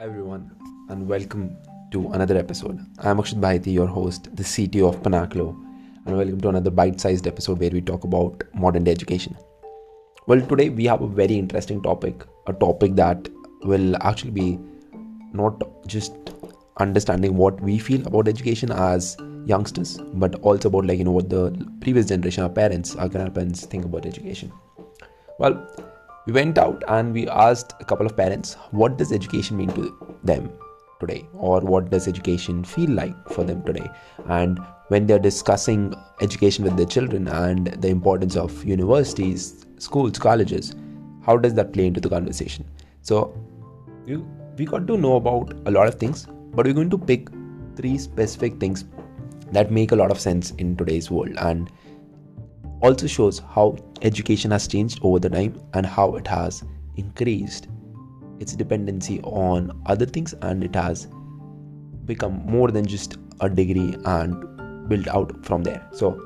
Hi everyone, and welcome to another episode. I'm Akshat Bhaiti, your host, the CTO of Pinnacle, and welcome to another bite-sized episode where we talk about modern day education. Well, today we have a very interesting topic, a topic that will actually be not just understanding what we feel about education as youngsters, but also about like you know what the previous generation, our parents, our grandparents think about education. Well, we went out and we asked a couple of parents what does education mean to them today? Or what does education feel like for them today? And when they're discussing education with their children and the importance of universities schools colleges how does that play into the conversation? So we, we got to know about a lot of things but we're going to pick three specific things that make a lot of sense in today's world and also shows how education has changed over the time and how it has increased its dependency on other things and it has become more than just a degree and built out from there. So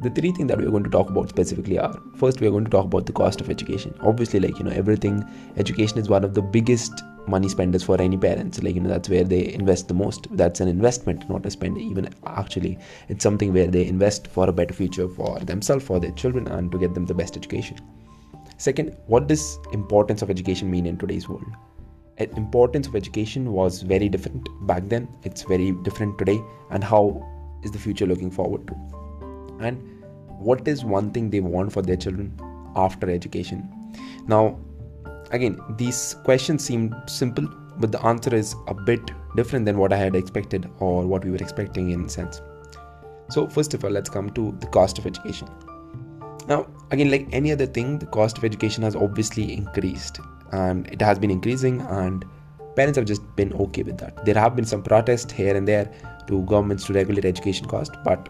the three things that we're going to talk about specifically are first we're going to talk about the cost of education. Obviously like you know everything education is one of the biggest money spenders for any parents. Like you know that's where they invest the most. That's an investment not a spend even actually. It's something where they invest for a better future for themselves for their children and to get them the best education. Second what does importance of education mean in today's world? Importance of education was very different back then. It's very different today. And how is the future looking forward to? And what is one thing they want for their children after education? Now again these questions seem simple but the answer is a bit different than what i had expected or what we were expecting in sense. So first of all let's come to the cost of education. Now again like any other thing the cost of education has obviously increased and it has been increasing and parents have just been okay with that. There have been some protests here and there to governments to regulate education cost but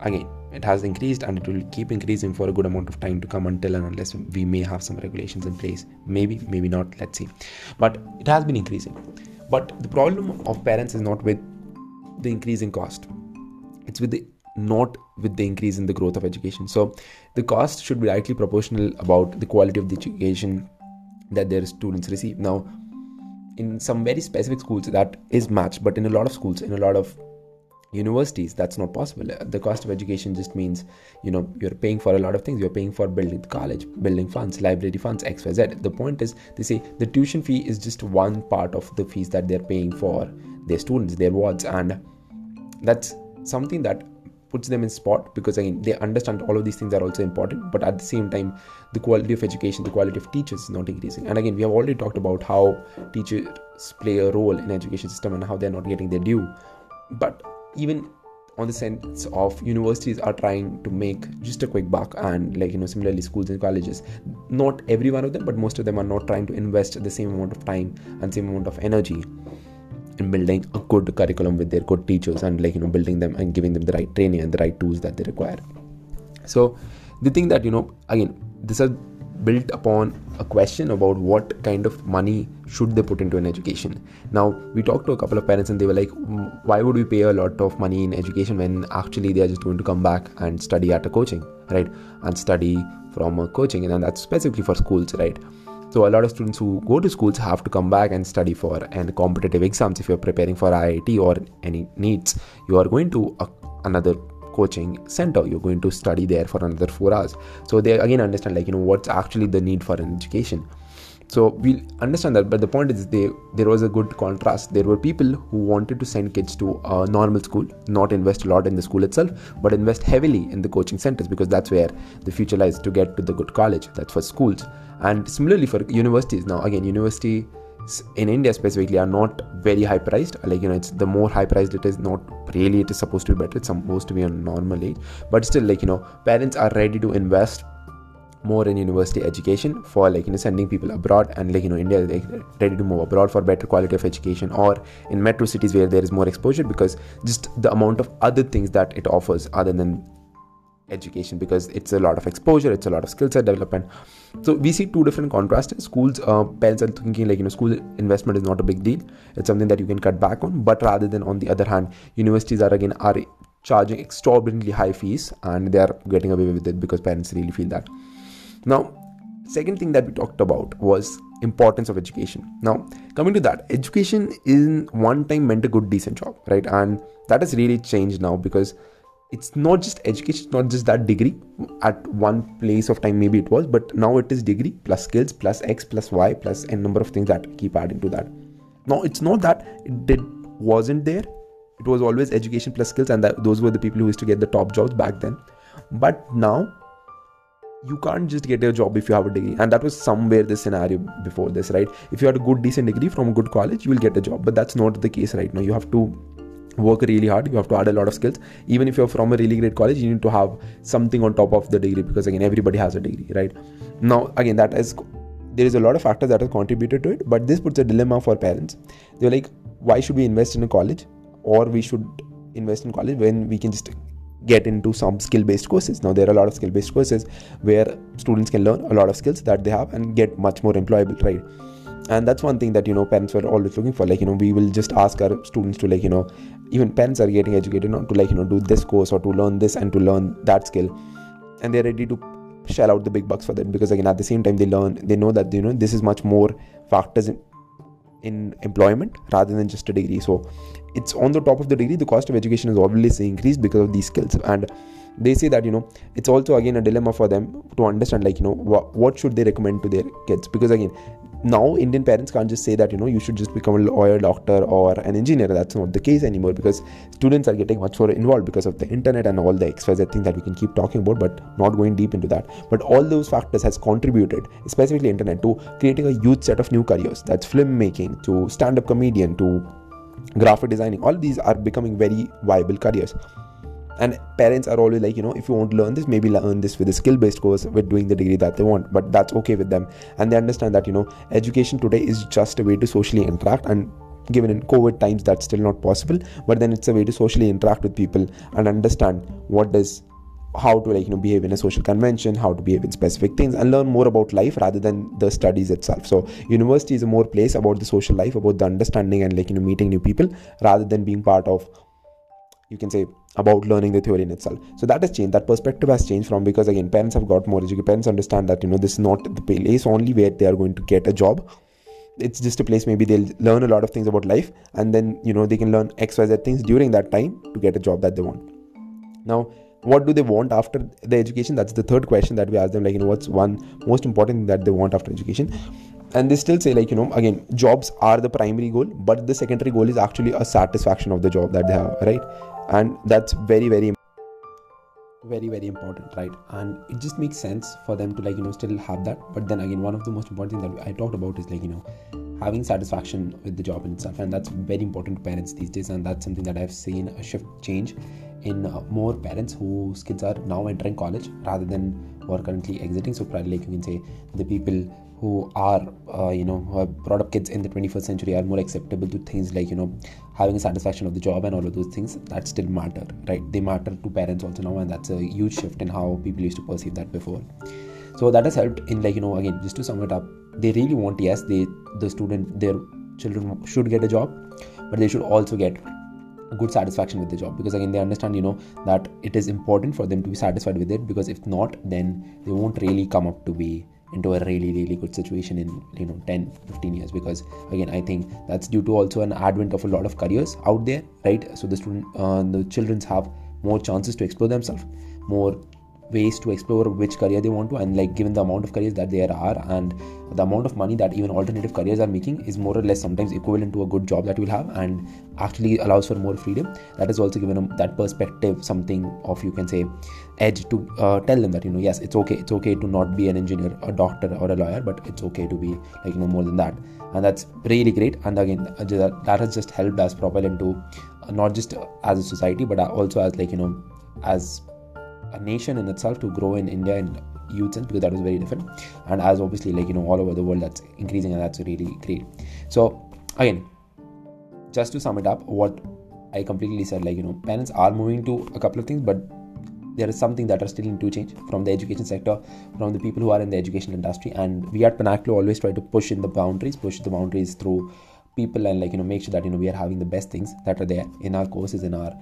again it has increased and it will keep increasing for a good amount of time to come until and unless we may have some regulations in place. Maybe maybe not. Let's see. But it has been increasing. But the problem of parents is not with the increasing cost. It's with the not with the increase in the growth of education. So the cost should be directly proportional about the quality of the education that their students receive. Now in some very specific schools that is matched but in a lot of schools in a lot of universities that's not possible. The cost of education just means you know you're paying for a lot of things. You're paying for building the college building funds library funds xyz the point is they say the tuition fee is just one part of the fees that they're paying for their students their wards. And that's something that puts them in spot because again they understand all of these things are also important but at the same time the quality of education the quality of teachers is not increasing. And again we have already talked about how teachers play a role in education system and how they're not getting their due. But even on the sense of universities are trying to make just a quick buck and like you know similarly schools and colleges not every one of them but most of them are not trying to invest the same amount of time and same amount of energy in building a good curriculum with their good teachers and like you know building them and giving them the right training and the right tools that they require. So the thing that you know again this is built upon a question about what kind of money should they put into an education. Now we talked to a couple of parents and they were like mm, why would we pay a lot of money in education when actually they are just going to come back and study at a coaching right? And study from a coaching and that's specifically for schools right? So a lot of students who go to schools have to come back and study for and competitive exams if you're preparing for iit or any needs. You are going to a, another coaching center you're going to study there for another four hours. So they again understand like you know what's actually the need for an education. So we understand that but the point is they there was a good contrast. There were people who wanted to send kids to a normal school not invest a lot in the school itself but invest heavily in the coaching centers because that's where the future lies to get to the good college. That's for schools. And similarly for universities. Now again university in India specifically are not very high priced. Like you know, it's the more high priced it is, not really it is supposed to be better. It's supposed to be on normal age, but still, like you know, parents are ready to invest more in university education for like you know sending people abroad and like you know india like ready to move abroad for better quality of education or in metro cities where there is more exposure because just the amount of other things that it offers other than education because it's a lot of exposure it's a lot of skill set development. So we see two different contrasts. Schools uh, parents are thinking like you know school investment is not a big deal. It's something that you can cut back on. But rather than on the other hand universities are again are charging extraordinarily high fees and they are getting away with it because parents really feel that. Now second thing that we talked about was importance of education. Now coming to that education in one time meant a good decent job right? And that has really changed now because it's not just education it's not just that degree. At one place of time maybe it was but now it is degree plus skills plus x plus y plus n number of things that keep adding to that. Now it's not that it did wasn't there. It was always education plus skills and that, those were the people who used to get the top jobs back then. But now you can't just get a job if you have a degree. And that was somewhere the scenario before this right? If you had a good decent degree from a good college you will get a job. But that's not the case right now. You have to work really hard you have to add a lot of skills. Even if you're from a really great college you need to have something on top of the degree because again everybody has a degree right? Now again that is there is a lot of factors that have contributed to it but this puts a dilemma for parents. They're like why should we invest in a college or we should invest in college when we can just get into some skill based courses? Now there are a lot of skill based courses where students can learn a lot of skills that they have and get much more employable right and that's one thing that you know parents were always looking for. Like you know we will just ask our students to like you know even parents are getting educated not to like you know do this course or to learn this and to learn that skill. And they're ready to shell out the big bucks for that because again at the same time they learn they know that you know this is much more factors in, in employment rather than just a degree. So it's on the top of the degree. The cost of education is obviously increased because of these skills. And they say that you know it's also again a dilemma for them to understand like you know what, what should they recommend to their kids? Because again now indian parents can't just say that you know you should just become a lawyer doctor or an engineer. That's not the case anymore because students are getting much more involved because of the internet and all the xyz things that we can keep talking about but not going deep into that. But all those factors has contributed specifically internet to creating a huge set of new careers. That's filmmaking to stand-up comedian to graphic designing. All these are becoming very viable careers and parents are always like you know if you want to learn this maybe learn this with a skill based course with doing the degree that they want. But that's okay with them. And they understand that you know education today is just a way to socially interact. And given in covid times that's still not possible. But then it's a way to socially interact with people and understand what does how to like you know behave in a social convention how to behave in specific things and learn more about life rather than the studies itself. So university is a more place about the social life about the understanding and like you know meeting new people rather than being part of you can say about learning the theory in itself. So that has changed. That perspective has changed from because again parents have got more educated. Parents understand that you know this is not the place only where they are going to get a job. It's just a place maybe they'll learn a lot of things about life and then you know they can learn xyz things during that time to get a job that they want. Now what do they want after the education? That's the third question that we ask them like you know what's one most important thing that they want after education? And they still say like you know again jobs are the primary goal but the secondary goal is actually a satisfaction of the job that they have right and that's very very very very important right? And it just makes sense for them to like you know still have that. But then again one of the most important things that i talked about is like you know having satisfaction with the job in itself. And that's very important to parents these days. And that's something that i've seen a shift change in uh, more parents whose kids are now entering college rather than who are currently exiting. So probably like you can say the people who are uh, you know who have brought up kids in the 21st century are more acceptable to things like you know having a satisfaction of the job and all of those things that still matter right? They matter to parents also now and that's a huge shift in how people used to perceive that before. So that has helped in like you know again just to sum it up they really want yes they the student their children should get a job but they should also get good satisfaction with the job because again they understand you know that it is important for them to be satisfied with it because if not then they won't really come up to be into a really really good situation in you know 10 15 years. Because again i think that's due to also an advent of a lot of careers out there right? So the student uh, the children's have more chances to explore themselves more ways to explore which career they want to and like given the amount of careers that there are and the amount of money that even alternative careers are making is more or less sometimes equivalent to a good job that you will have and actually allows for more freedom. That is also given them that perspective something of you can say edge to uh, tell them that you know yes it's okay it's okay to not be an engineer a doctor or a lawyer but it's okay to be like you know more than that. And that's really great. And again that has just helped us propel into uh, not just as a society but also as like you know as a nation in itself to grow in India in youth sense because that was very different. And as obviously like you know all over the world that's increasing and that's really great. So again just to sum it up what I completely said like you know parents are moving to a couple of things but there is something that are still in to change from the education sector from the people who are in the education industry. And we at Pinnacle always try to push in the boundaries push the boundaries through people and like you know make sure that you know we are having the best things that are there in our courses in our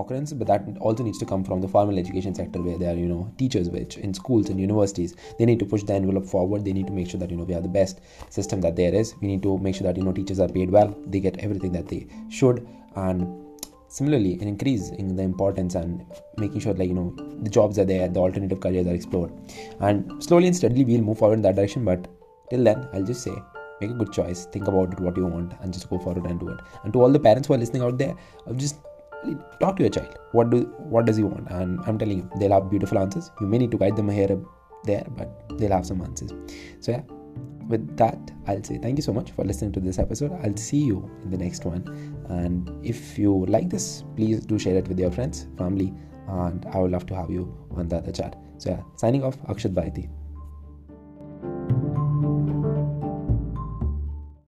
occurrence but that also needs to come from the formal education sector where there are you know teachers which in schools and universities they need to push the envelope forward. They need to make sure that you know we have the best system that there is. We need to make sure that you know teachers are paid well. They get everything that they should. And similarly an increase in the importance and making sure like you know the jobs are there the alternative careers are explored. And slowly and steadily we'll move forward in that direction. But till then i'll just say make a good choice. Think about it what you want and just go forward and do it. And to all the parents who are listening out there I've just talk to your child what do what does he want and i'm telling you they'll have beautiful answers you may need to guide them here there but they'll have some answers so yeah with that, I'll say thank you so much for listening to this episode. I'll see you in the next one. And if you like this, please do share it with your friends, family, and I would love to have you on the other chat. So, yeah, signing off, Akshat Bhaiti.